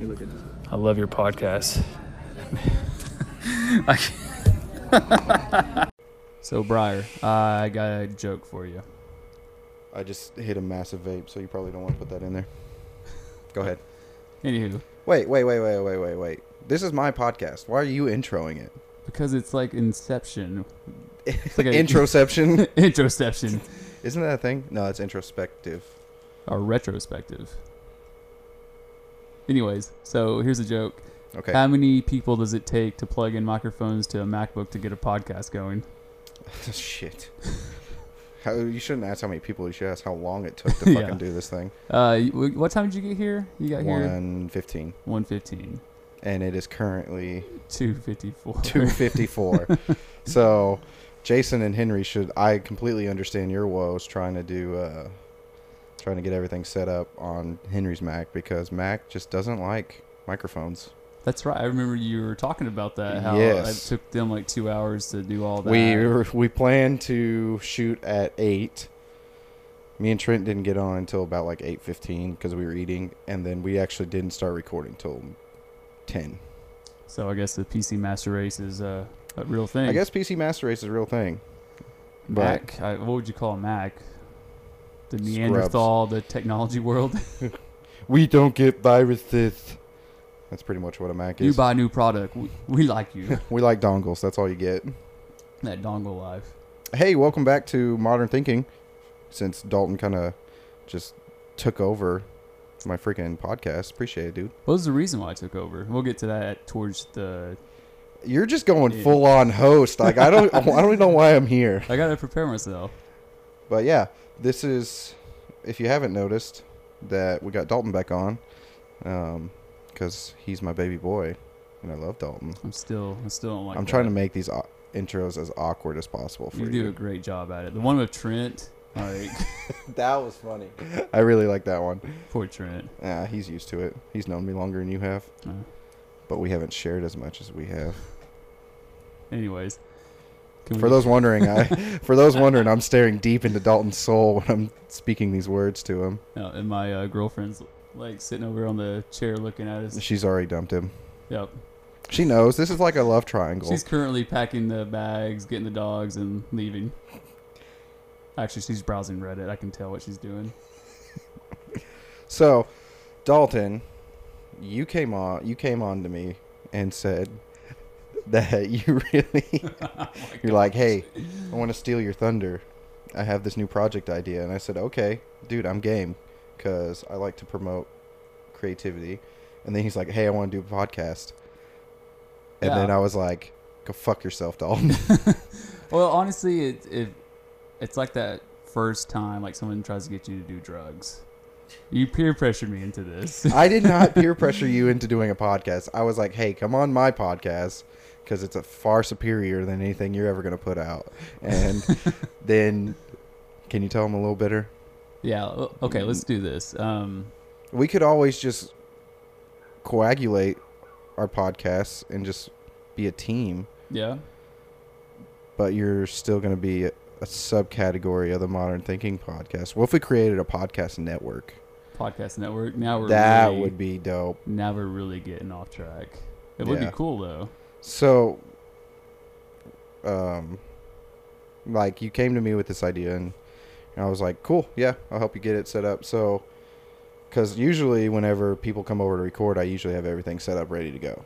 You look at I love your podcast. so, Briar, I got a joke for you. I just hit a massive vape, so you probably don't want to put that in there. Go ahead. Anywho, Wait, wait, wait, wait, wait, wait, wait. This is my podcast. Why are you introing it? because it's like Inception. It's like a Introception? introception Isn't that a thing? No, it's introspective. or retrospective. Anyways, so here's a joke. Okay. How many people does it take to plug in microphones to a MacBook to get a podcast going? Shit. How, you shouldn't ask how many people. You should ask how long it took to fucking Yeah. do this thing. Uh, what time did you get here? You got here One fifteen, 115, and it is currently 254. two fifty four. so, Jason and Henry should. I completely understand your woes trying to do, uh, trying to get everything set up on Henry's Mac because Mac just doesn't like microphones. That's right. I remember you were talking about that. How Yes. it took them like two hours to do all that. We were, we planned to shoot at eight. Me and Trent didn't get on until about like eight fifteen because we were eating, and then we actually didn't start recording till ten. so I guess the PC Master Race is uh, a real thing. I guess PC Master Race is a real thing. But Mac. I, what would you call a Mac? The Neanderthal, the technology world. we don't get viruses. That's pretty much what a Mac is. you buy a new product. We, we like you. we like dongles. That's all you get. that dongle life. Hey, welcome back to Modern Thinking. Since Dalton kind of just took over my freaking podcast, appreciate it, dude. What was the reason why I took over? We'll get to that towards the. You're just going Yeah. full on host. Like I don't, I don't even know why I'm here. I gotta prepare myself. But yeah, this is. If you haven't noticed, that we got Dalton back on, because he's my baby boy, and I love Dalton. I'm still, I still don't like. I'm that. trying to make these au- intros as awkward as possible for You you. do a great job at it. The one with Trent, like that was funny. I really like that one. poor Trent. Yeah, he's used to it. He's known me longer than you have, Uh, but we haven't shared as much as we have. anyways, For those wondering, I for those wondering, I'm staring deep into Dalton's soul when I'm speaking these words to him. Uh, and my uh, girlfriend's like sitting over on the chair looking at us. She's already dumped him. Yep. She knows this is like a love triangle. She's currently packing the bags, getting the dogs, and leaving. Actually, she's browsing Reddit. I can tell what she's doing. So, Dalton, you came on. You came on to me and said that you really. Oh you're like, hey, I want to steal your thunder. I have this new project idea, and I said, okay, dude, I'm game, because I like to promote creativity. And then he's like, hey, I want to do a podcast. And Yeah. then I was like, go fuck yourself, Dalton. Well, honestly, it, it it's like that first time like someone tries to get you to do drugs. You peer pressured me into this. I did not peer pressure you into doing a podcast. I was like, hey, come on my podcast because it's a far superior than anything you're ever going to put out. And then, can you tell them a little bitter? yeah. Okay. Let's do this. Um. We could always just coagulate our podcasts and just be a team, Yeah. but you're still going to be a, a subcategory of the Modern Thinking podcast. What if we created a podcast network? Podcast network. Now we're That really, would be dope. Now we're really getting off track. It would be cool though. So, um, like you came to me with this idea, and, and I was like, "Cool, yeah, I'll help you get it set up." So, because usually whenever people come over to record, I usually have everything set up ready to go.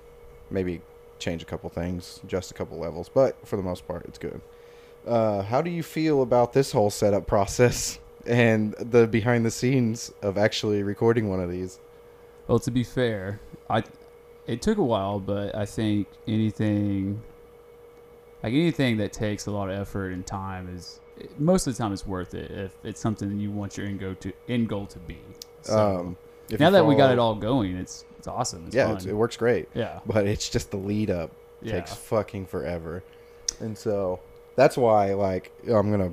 Maybe change a couple things, adjust a couple levels, but for the most part, it's good. Uh, how do you feel about this whole setup process and the behind the scenes of actually recording one of these? Well, to be fair, I it took a while, but I think anything like anything that takes a lot of effort and time is most of the time it's worth it if it's something you want your end go to end goal to be. So, Um, now that we got it all going, it's it's awesome. It's yeah, fun. it's, it works great. yeah, but it's just the lead up yeah. takes fucking forever and so that's why like i'm gonna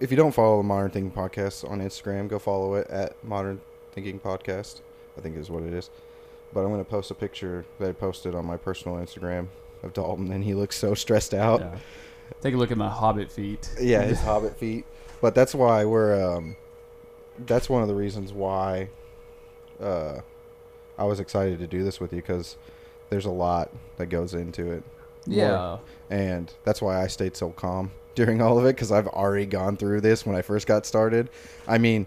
if you don't follow the modern thinking podcast on instagram go follow it at modern thinking podcast i think is what it is but i'm gonna post a picture that i posted on my personal instagram of dalton and he looks so stressed out yeah. Take a look at my hobbit feet. yeah his hobbit feet but that's why we're um that's one of the reasons why uh I was excited to do this with you because there's a lot that goes into it. Yeah. and that's why I stayed so calm during all of it because I've already gone through this when I first got started. I mean,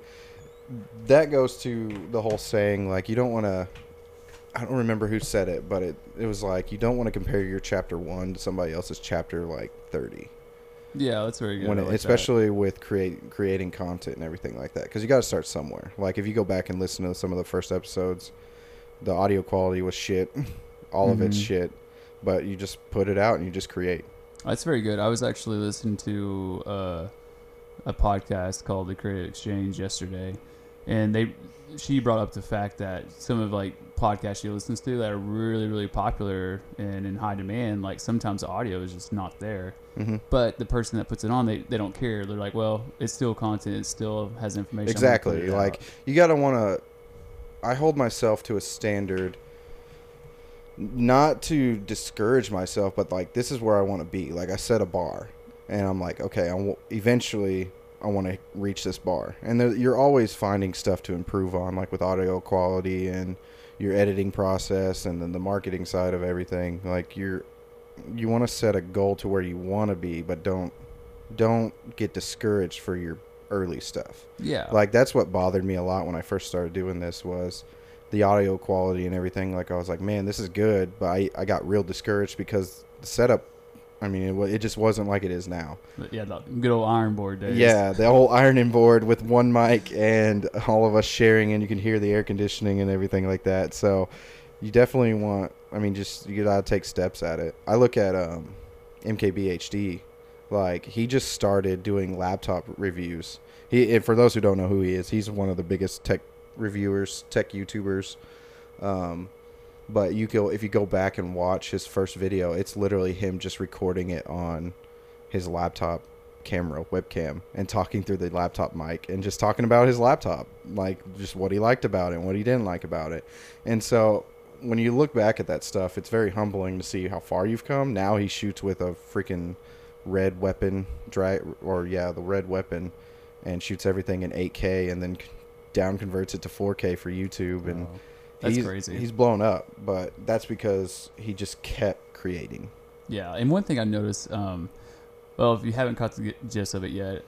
that goes to the whole saying like you don't want to. I don't remember who said it, but it it was like you don't want to compare your chapter one to somebody else's chapter like thirty. Yeah, that's very good. when it, like that. especially with create creating content and everything like that because you got to start somewhere like if you go back and listen to some of the first episodes the audio quality was shit all of it's Mhm. shit but you just put it out and you just create That's very good. I was actually listening to uh, a podcast called The Creative Exchange yesterday, and they she brought up the fact that some of like podcasts she listens to that are really really popular and in high demand, like sometimes the audio is just not there. hmm But the person that puts it on, they, they don't care. They're like, well, it's still content. It still has information. I'm gonna put exactly like out." you got to want to i hold myself to a standard not to discourage myself but like this is where i want to be like i set a bar and i'm like okay i w- eventually i want to reach this bar and there, you're always finding stuff to improve on like with audio quality and your editing process and then the marketing side of everything like you're you want to set a goal to where you want to be but don't don't get discouraged for your early stuff yeah, like that's what bothered me a lot when I first started doing this was the audio quality and everything. Like I was like, man, this is good, but I, I got real discouraged because the setup. I mean, it, it just wasn't like it is now. Yeah, the good old iron board days. Yeah, the whole ironing board with one mic and all of us sharing, and you can hear the air conditioning and everything like that. So you definitely want. I mean, just you gotta take steps at it. I look at um, MKBHD. Like he just started doing laptop reviews. He, and for those who don't know who he is, he's one of the biggest tech reviewers, tech YouTubers. Um, but you go if you go back and watch his first video, it's literally him just recording it on his laptop camera webcam and talking through the laptop mic and just talking about his laptop, like just what he liked about it and what he didn't like about it. And so when you look back at that stuff, it's very humbling to see how far you've come. Now he shoots with a freaking red weapon, dry or yeah, the red weapon, and shoots everything in 8K and then down converts it to 4K for YouTube and. That's he's, crazy. He's blown up, but that's because he just kept creating. Yeah, and one thing I noticed, um, well, if you haven't caught the gist of it yet,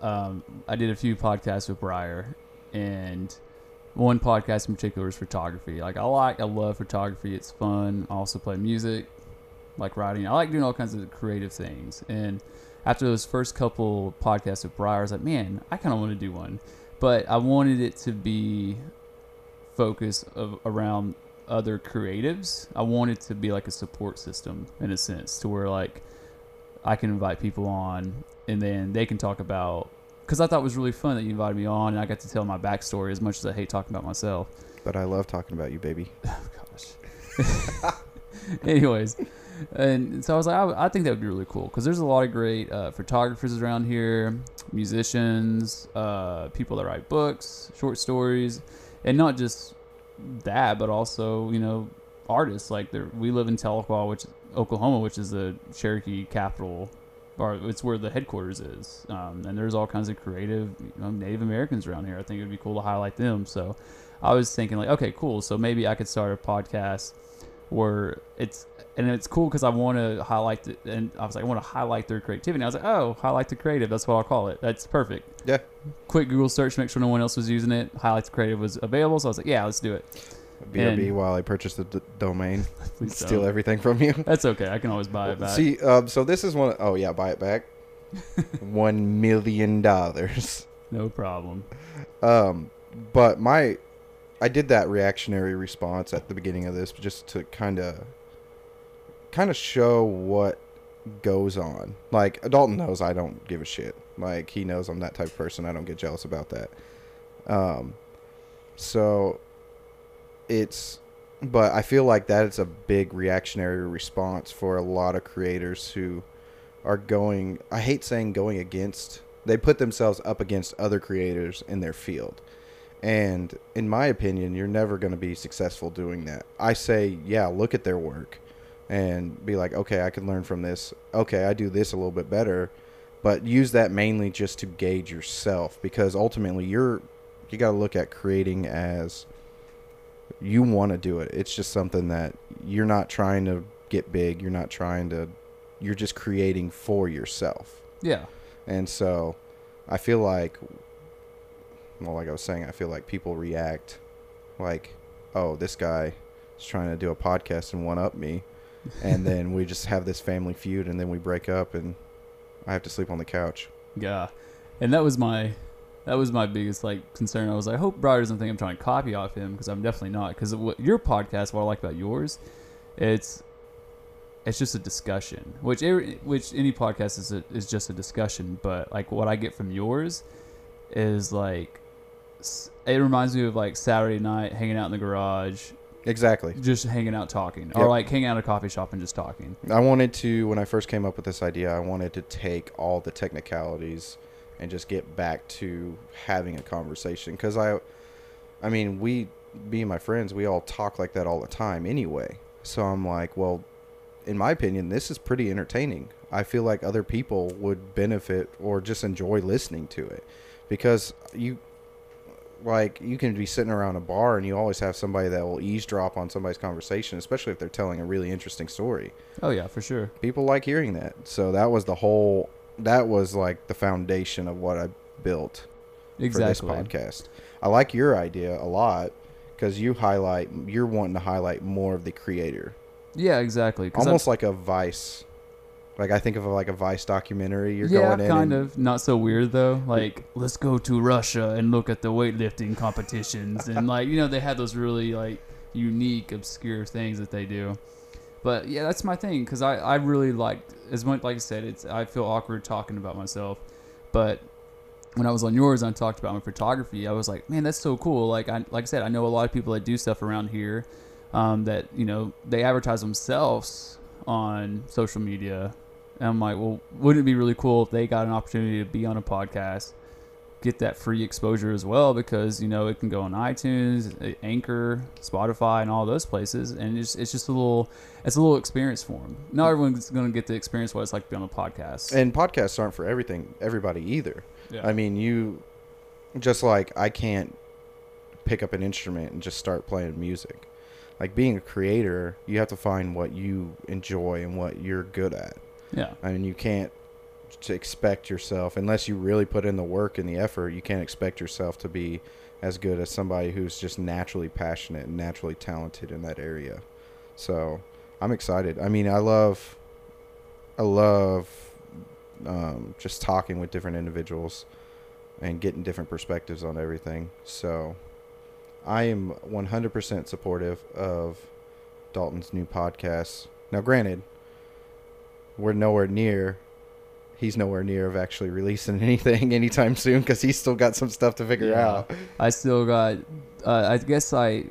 um, I did a few podcasts with Briar, and one podcast in particular is photography. Like I like, I love photography. It's fun. I also play music, like writing. I like doing all kinds of creative things. And after those first couple podcasts with Briar, I was like, man, I kind of want to do one, but I wanted it to be focused of, around other creatives. I want it to be like a support system in a sense, to where like I can invite people on and then they can talk about. Because I thought it was really fun that you invited me on and I got to tell my backstory as much as I hate talking about myself. But I love talking about you, baby. Oh gosh. Anyways, and so I was like, I, I think that would be really cool because there's a lot of great uh, photographers around here, musicians, uh, people that write books, short stories, and not just that, but also you know artists. Like there, we live in Tahlequah, which Oklahoma, which is the Cherokee capital, or it's where the headquarters is. Um, and there's all kinds of creative you know, Native Americans around here. I think it'd be cool to highlight them. So I was thinking like, okay, cool. So maybe I could start a podcast where it's and it's cool because I want to highlight the, and I was like, I want to highlight their creativity. And I was like, oh, highlight the creative. That's what I'll call it. That's perfect. Yeah. Quick Google search, make sure no one else was using it. Highlight the creative was available. So I was like, yeah, let's do it. BRB And- while I purchase the d- domain, steal don't. everything from you. That's okay. I can always buy it back. See, um, so this is one. Oh yeah, buy it back. one million dollars. no problem. Um, but my, I did that reactionary response at the beginning of this just to kind of, kind of show what goes on. Like Dalton knows I don't give a shit. Like he knows I'm that type of person. I don't get jealous about that. Um, so it's, but I feel like that is a big reactionary response for a lot of creators who are going. I hate saying going against. They put themselves up against other creators in their field. And in my opinion, you're never going to be successful doing that. I say, yeah, look at their work and be like, okay, I can learn from this. Okay, I do this a little bit better, but use that mainly just to gauge yourself because ultimately you're you got to look at creating as you want to do it. It's just something that you're not trying to get big. You're not trying to. You're just creating for yourself. Yeah. And so, I feel like, well, like I was saying, I feel like people react like, oh, this guy is trying to do a podcast and one up me. And then we just have this family feud and then we break up and I have to sleep on the couch. Yeah, and that was my that was my biggest like concern. I was like, I hope Briar doesn't think I'm trying to copy off him because I'm definitely not. Because what your podcast, what I like about yours, it's it's just a discussion, which which any podcast is a, is just a discussion. But like what I get from yours is like it reminds me of like Saturday night hanging out in the garage, Exactly. just hanging out talking, Yep. or like hanging out at a coffee shop and just talking. I wanted to, when I first came up with this idea, I wanted to take all the technicalities and just get back to having a conversation. Because I, I mean, we, me and my friends, we all talk like that all the time anyway. So I'm like, well, in my opinion, this is pretty entertaining. I feel like other people would benefit or just enjoy listening to it because you like you can be sitting around a bar and you always have somebody that will eavesdrop on somebody's conversation, especially if they're telling a really interesting story. Oh yeah, for sure. People like hearing that. So that was the whole that was like the foundation of what I built Exactly. for this podcast. I like your idea a lot cuz you highlight you're wanting to highlight more of the creator. Yeah, exactly. 'Cause I'm- Almost like a Vice like I think of like a Vice documentary. You're yeah, going in kind and- of. Not so weird though. Like, let's go to Russia and look at the weightlifting competitions, and like, you know, they have those really like unique, obscure things that they do. But yeah, that's my thing because I I really like as much like I said, it's I feel awkward talking about myself, but when I was on yours and I talked about my photography, I was like, man, that's so cool. Like I like I said, I know a lot of people that do stuff around here um, that you know they advertise themselves on social media. And I'm like, well, wouldn't it be really cool if they got an opportunity to be on a podcast, get that free exposure as well? Because you know it can go on iTunes, Anchor, Spotify, and all those places, and it's it's just a little it's a little experience for them. Not mm-hmm. everyone's going to get the experience what it's like to be on a podcast. And podcasts aren't for everything, everybody either. yeah. I mean, you just like I can't pick up an instrument and just start playing music. Like being a creator, you have to find what you enjoy and what you're good at. Yeah, I mean, you can't expect yourself unless you really put in the work and the effort. You can't expect yourself to be as good as somebody who's just naturally passionate and naturally talented in that area. So, I'm excited. I mean, I love I love um, just talking with different individuals and getting different perspectives on everything. So, I am 100% supportive of Dalton's new podcast. Now, granted, we're nowhere near. He's nowhere near of actually releasing anything anytime soon because he's still got some stuff to figure Yeah. out. I still got. Uh, I guess I,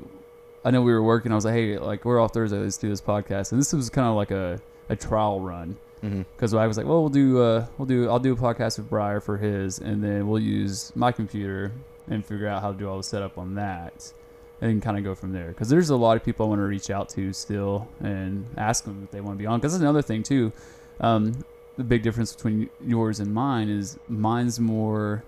I know we were working. I was like, hey, like we're off Thursday. Let's do this podcast. And this was kind of like a, a trial run Mm-hmm. because I was like, well, we'll do, uh, we'll do, I'll do a podcast with Briar for his, and then we'll use my computer and figure out how to do all the setup on that, and kind of go from there. Because there's a lot of people I want to reach out to still and ask them if they want to be on. Because that's another thing too. Um, the big difference between yours and mine is mine's more.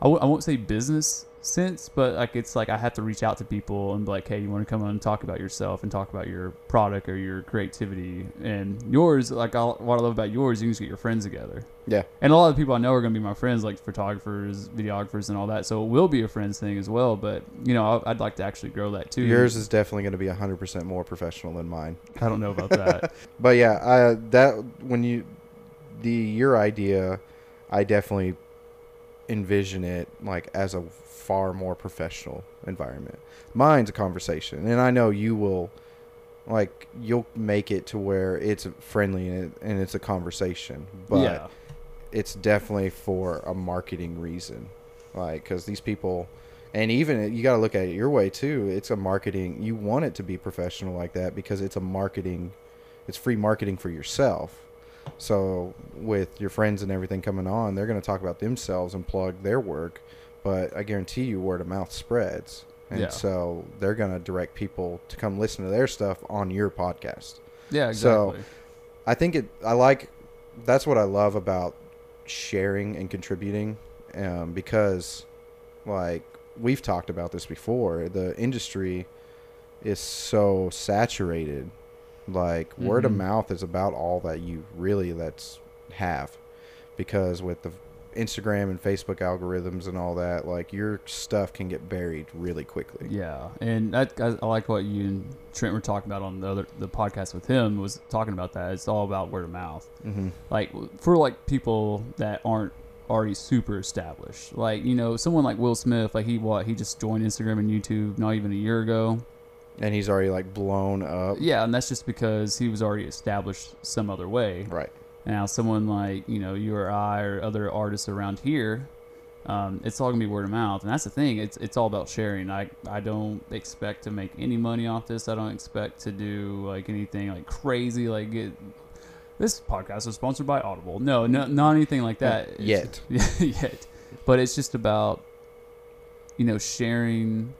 I w- I won't say business sense, but like it's like I have to reach out to people and be like, hey, you want to come on and talk about yourself and talk about your product or your creativity. And yours, like i what I love about yours, you can just get your friends together. Yeah. And a lot of the people I know are going to be my friends, like photographers, videographers, and all that. So it will be a friends thing as well. But you know, I'd like to actually grow that too. Yours is definitely going to be 100% more professional than mine. I don't know about that. But yeah, I, that when you the your idea, I definitely envision it like as a far more professional environment. Mine's a conversation, and I know you will like you'll make it to where it's friendly and, it, and it's a conversation. But yeah. it's definitely for a marketing reason like because these people and even you got to look at it your way too it's a marketing you want it to be professional like that because it's a marketing it's free marketing for yourself so with your friends and everything coming on they're going to talk about themselves and plug their work but i guarantee you word of mouth spreads and Yeah. so they're going to direct people to come listen to their stuff on your podcast Yeah. So- Exactly. I think it. I like. That's what I love about sharing and contributing, um, because, like, we've talked about this before. The industry is so saturated. Like word of Mhm. mouth is about all that you really let's have, because with the Instagram and Facebook algorithms and all that, like your stuff can get buried really quickly. Yeah, and that, I, I like what you and Trent were talking about on the other the podcast with him was talking about that. It's all about word of mouth. Mm-hmm. Like for like people that aren't already super established, like you know someone like Will Smith, like he what he just joined Instagram and YouTube not even a year ago. And he's already like blown up. Yeah, and that's just because he was already established some other way. Right. Now, someone like you know you or I or other artists around here, um, it's all gonna be word of mouth, and that's the thing. It's it's all about sharing. I I don't expect to make any money off this. I don't expect to do like anything like crazy. Like get this podcast is sponsored by Audible. No, no, not anything like that Yet. yet. But it's just about you know sharing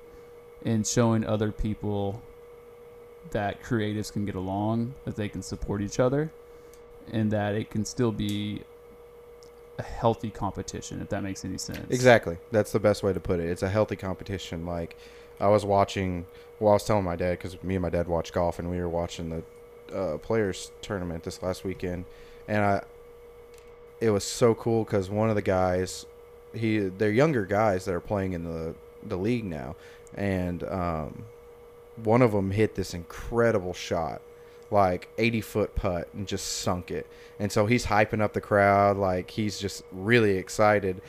and showing other people that creatives can get along, that they can support each other, and that it can still be a healthy competition, if that makes any sense. Exactly. That's the best way to put it. It's a healthy competition. Like I was watching. Well, I was telling my dad because me and my dad watch golf, and we were watching the uh, players tournament this last weekend, and I. It was so cool because one of the guys, he they're younger guys that are playing in the the league now, and um, one of them hit this incredible shot, like 80 foot putt, and just sunk it. And so he's hyping up the crowd, like he's just really excited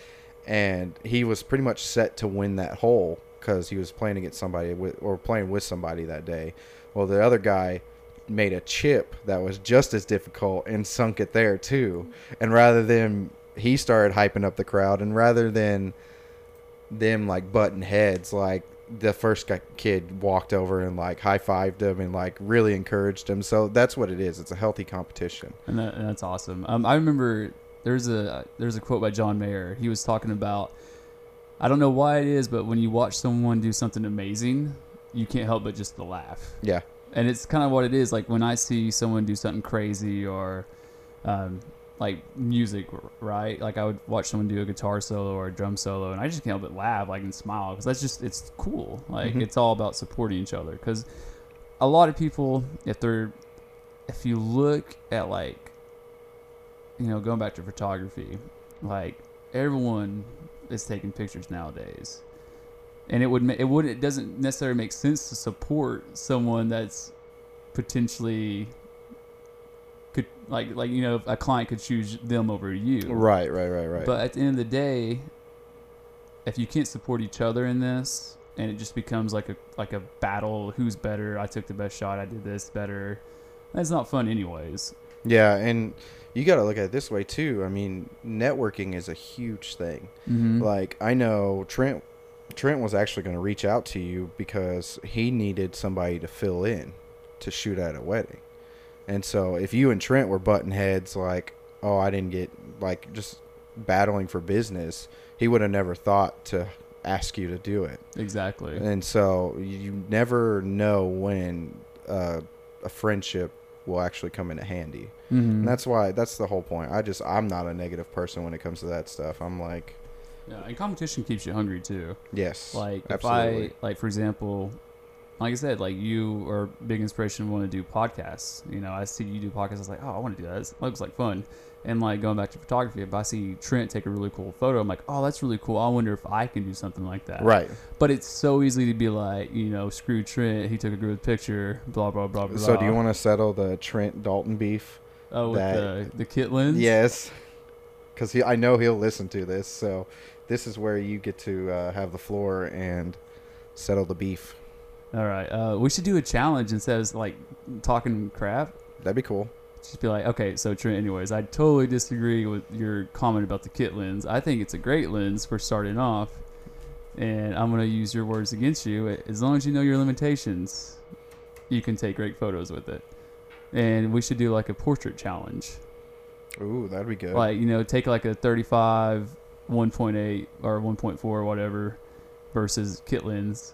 and he was pretty much set to win that hole because he was playing against somebody with, or playing with somebody that day. Well, the other guy made a chip that was just as difficult and sunk it there too. And rather than he started hyping up the crowd, and rather than them like button heads, like the first guy, kid walked over and like high fived him and like really encouraged him. So that's what it is. It's a healthy competition. and, that, and that's awesome. Um, I remember there's a there's a quote by John Mayer. He was talking about I don't know why it is, but when you watch someone do something amazing, you can't help but just to laugh. Yeah. and it's kind of what it is. Like when I see someone do something crazy or um, like music, right? Like I would watch someone do a guitar solo or a drum solo, and I just can't help but laugh, like and smile because that's just it's cool. Like Mhm. it's all about supporting each other. Because a lot of people, if they're if you look at like you know going back to photography, like everyone is taking pictures nowadays and it would it would it doesn't necessarily make sense to support someone that's potentially could like like you know a client could choose them over you Right, right, right, right. but at the end of the day if you can't support each other in this and it just becomes like a like a battle who's better i took the best shot i did this better that's not fun anyways Yeah, and you got to look at it this way too. I mean, networking is a huge thing. mm-hmm. Like I know Trent Trent was actually going to reach out to you because he needed somebody to fill in to shoot at a wedding. And so if you and Trent were button heads like, "Oh, I didn't get like just battling for business," he would have never thought to ask you to do it. exactly And so you never know when uh, a friendship will actually come into handy. mm-hmm. And that's why that's the whole point. I just I'm not a negative person when it comes to that stuff. I'm like, yeah, and competition keeps you hungry too yes, Like absolutely. if I like for example, like I said, like you are a big inspiration want to do podcasts. You know, I see you do podcasts. I was like, oh, I want to do that. It looks like fun. And like going back to photography, if I see Trent take a really cool photo, I'm like, oh, that's really cool. I wonder if I can do something like that. right. But it's so easy to be like, you know, screw Trent. He took a good picture. Blah blah blah blah. So do you want to settle the Trent Dalton beef? Oh, with that- the the kit lens. Yes, because I know he'll listen to this. So this is where you get to uh, have the floor and settle the beef. All right. Uh, we should do a challenge instead of like talking crap. That'd be cool. just be like, okay, so Trent, anyways, I totally disagree with your comment about the kit lens. I think it's a great lens for starting off, and I'm gonna use your words against you. As long as you know your limitations, you can take great photos with it. And we should do like a portrait challenge. Ooh, that'd be good. Like you know, take like a 35, 1.8 or 1.4 or whatever versus kit lens.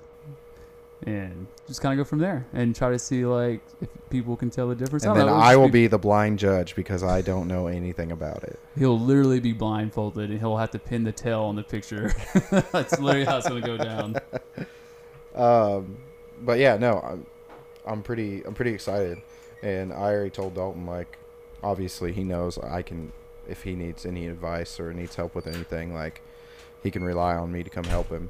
And just kind of go from there and try to see like if people can tell the difference. And don't then know, I will be the blind judge because I don't know anything about it. He'll literally be blindfolded and he'll have to pin the tail on the picture. That's literally how it's gonna go down. Um, but yeah, no, I'm, I'm pretty, I'm pretty excited, and I already told Dalton like, obviously he knows I can, if he needs any advice or needs help with anything, like, he can rely on me to come help him.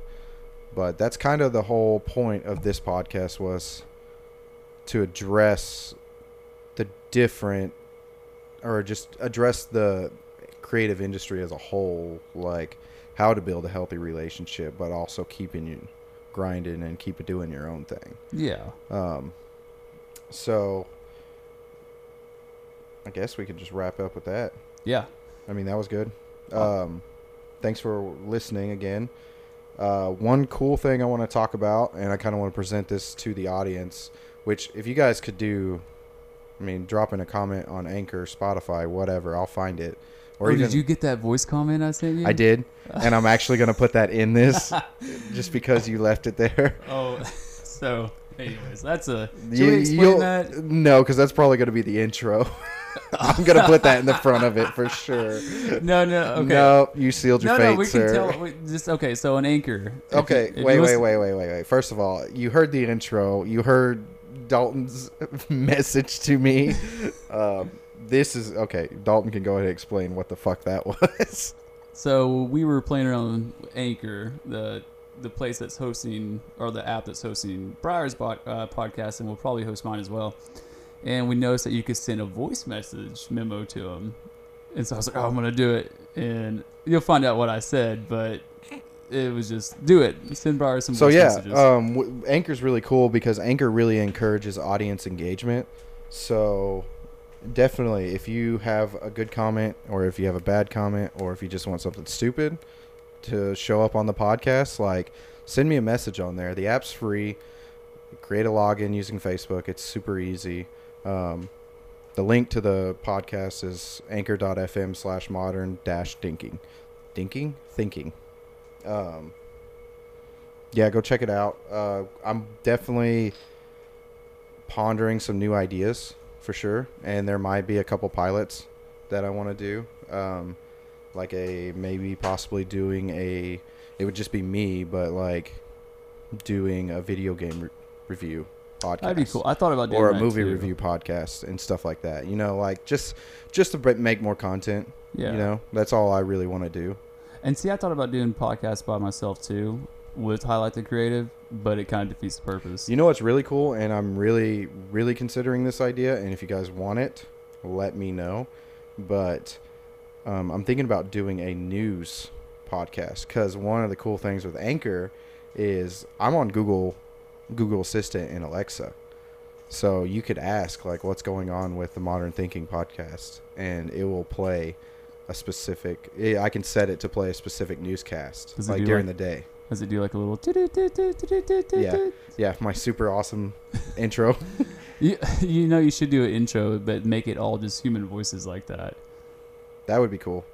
But that's kind of the whole point of this podcast was to address the different, or just address the creative industry as a whole, like how to build a healthy relationship, but also keeping you grinding and keep it doing your own thing. Yeah. Um, so I guess we could just wrap up with that. Yeah. I mean, that was good. Um, thanks for listening again. Uh, one cool thing I want to talk about, and I kind of want to present this to the audience, which if you guys could do, I mean, drop in a comment on Anchor, Spotify, whatever, I'll find it. Or oh, did you get that voice comment I sent you? I did, and I'm actually going to put that in this just because you left it there. Oh, so anyways, that's a. Should You- explain that? No, because that's probably going to be the intro. I'm going to put that in the front of it for sure. No, no. Okay. No, you sealed your no, fate, no, we sir. can tell. We, just okay. So an anchor. Okay, if wait, wait, wait, wait, wait, wait. First of all, you heard the intro. You heard Dalton's message to me. Um, this is okay. Dalton can go ahead and explain what the fuck that was. So we were playing around with Anchor, the the place that's hosting or the app that's hosting Briar's bod, uh, podcast, and we'll probably host mine as well. And we noticed that you could send a voice message memo to them, and so I was like, "Oh, I'm gonna do it," and you'll find out what I said, but it was just do it. Send Briar some so voice yeah, messages. um, w- Anchor's really cool because Anchor really encourages audience engagement. So definitely, if you have a good comment, or if you have a bad comment, or if you just want something stupid to show up on the podcast, like send me a message on there. The app's free. Create a login using Facebook. It's super easy. Um, the link to the podcast is anchor.fm slash modern dash dinking. Dinking? Thinking. Um, yeah, go check it out. Uh, I'm definitely pondering some new ideas for sure, and there might be a couple pilots that I want to do. Um, like a maybe possibly doing a. It would just be me, but like doing a video game re- review podcast That'd be cool. I thought about doing or a movie too. review podcast and stuff like that. You know, like just just to make more content. Yeah. You know, that's all I really want to do. And see, I thought about doing podcasts by myself too, with highlight the creative, but it kind of defeats the purpose. You know what's really cool, and I'm really really considering this idea. And if you guys want it, let me know. But um, I'm thinking about doing a news podcast because one of the cool things with Anchor is I'm on Google Google Assistant and Alexa. So you could ask like what's going on with the Modern Thinking podcast and it will play a specific I can set it to play a specific newscast like during like- the day. Does it do like a little? Yeah. Yeah, my super awesome intro. You, you know you should do an intro, but make it all just human voices like that. That would be cool.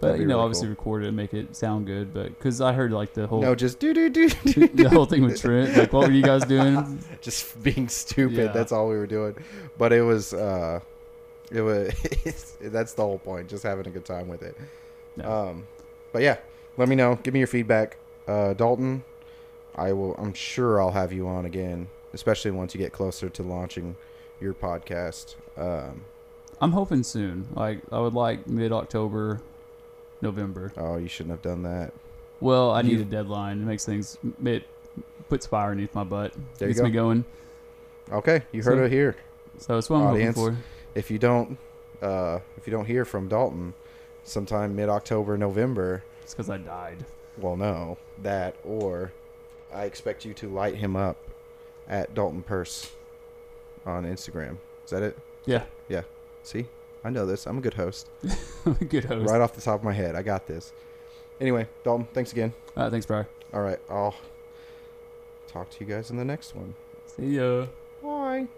But you know, really obviously cool. record it and make it sound good. But because I heard like the whole No, just do do do the whole thing with Trent, like what were you guys doing? just being stupid. Yeah. That's all we were doing. But it was uh it was that's the whole point, just having a good time with it. No. Um but yeah, let me know. Give me your feedback. Uh Dalton, I will I'm sure I'll have you on again, especially once you get closer to launching your podcast. Um I'm hoping soon. Like I would like mid October, November. oh, you shouldn't have done that. Well, I need a deadline. It makes things it puts fire underneath my butt. There you Gets go. me going. Okay, you heard So- it here. So that's what I'm Audience. hoping for. if you don't uh, if you don't hear from Dalton sometime mid October November, It's because I died. well no that or I expect you to light him up at Dalton Perse on Instagram. Is that it? Yeah. Yeah. See, I know this. I'm a good host. I'm a good host. Right off the top of my head, I got this. Anyway, Dalton, thanks again. Right, thanks, Briar. All right, I'll talk to you guys in the next one. See ya. Bye.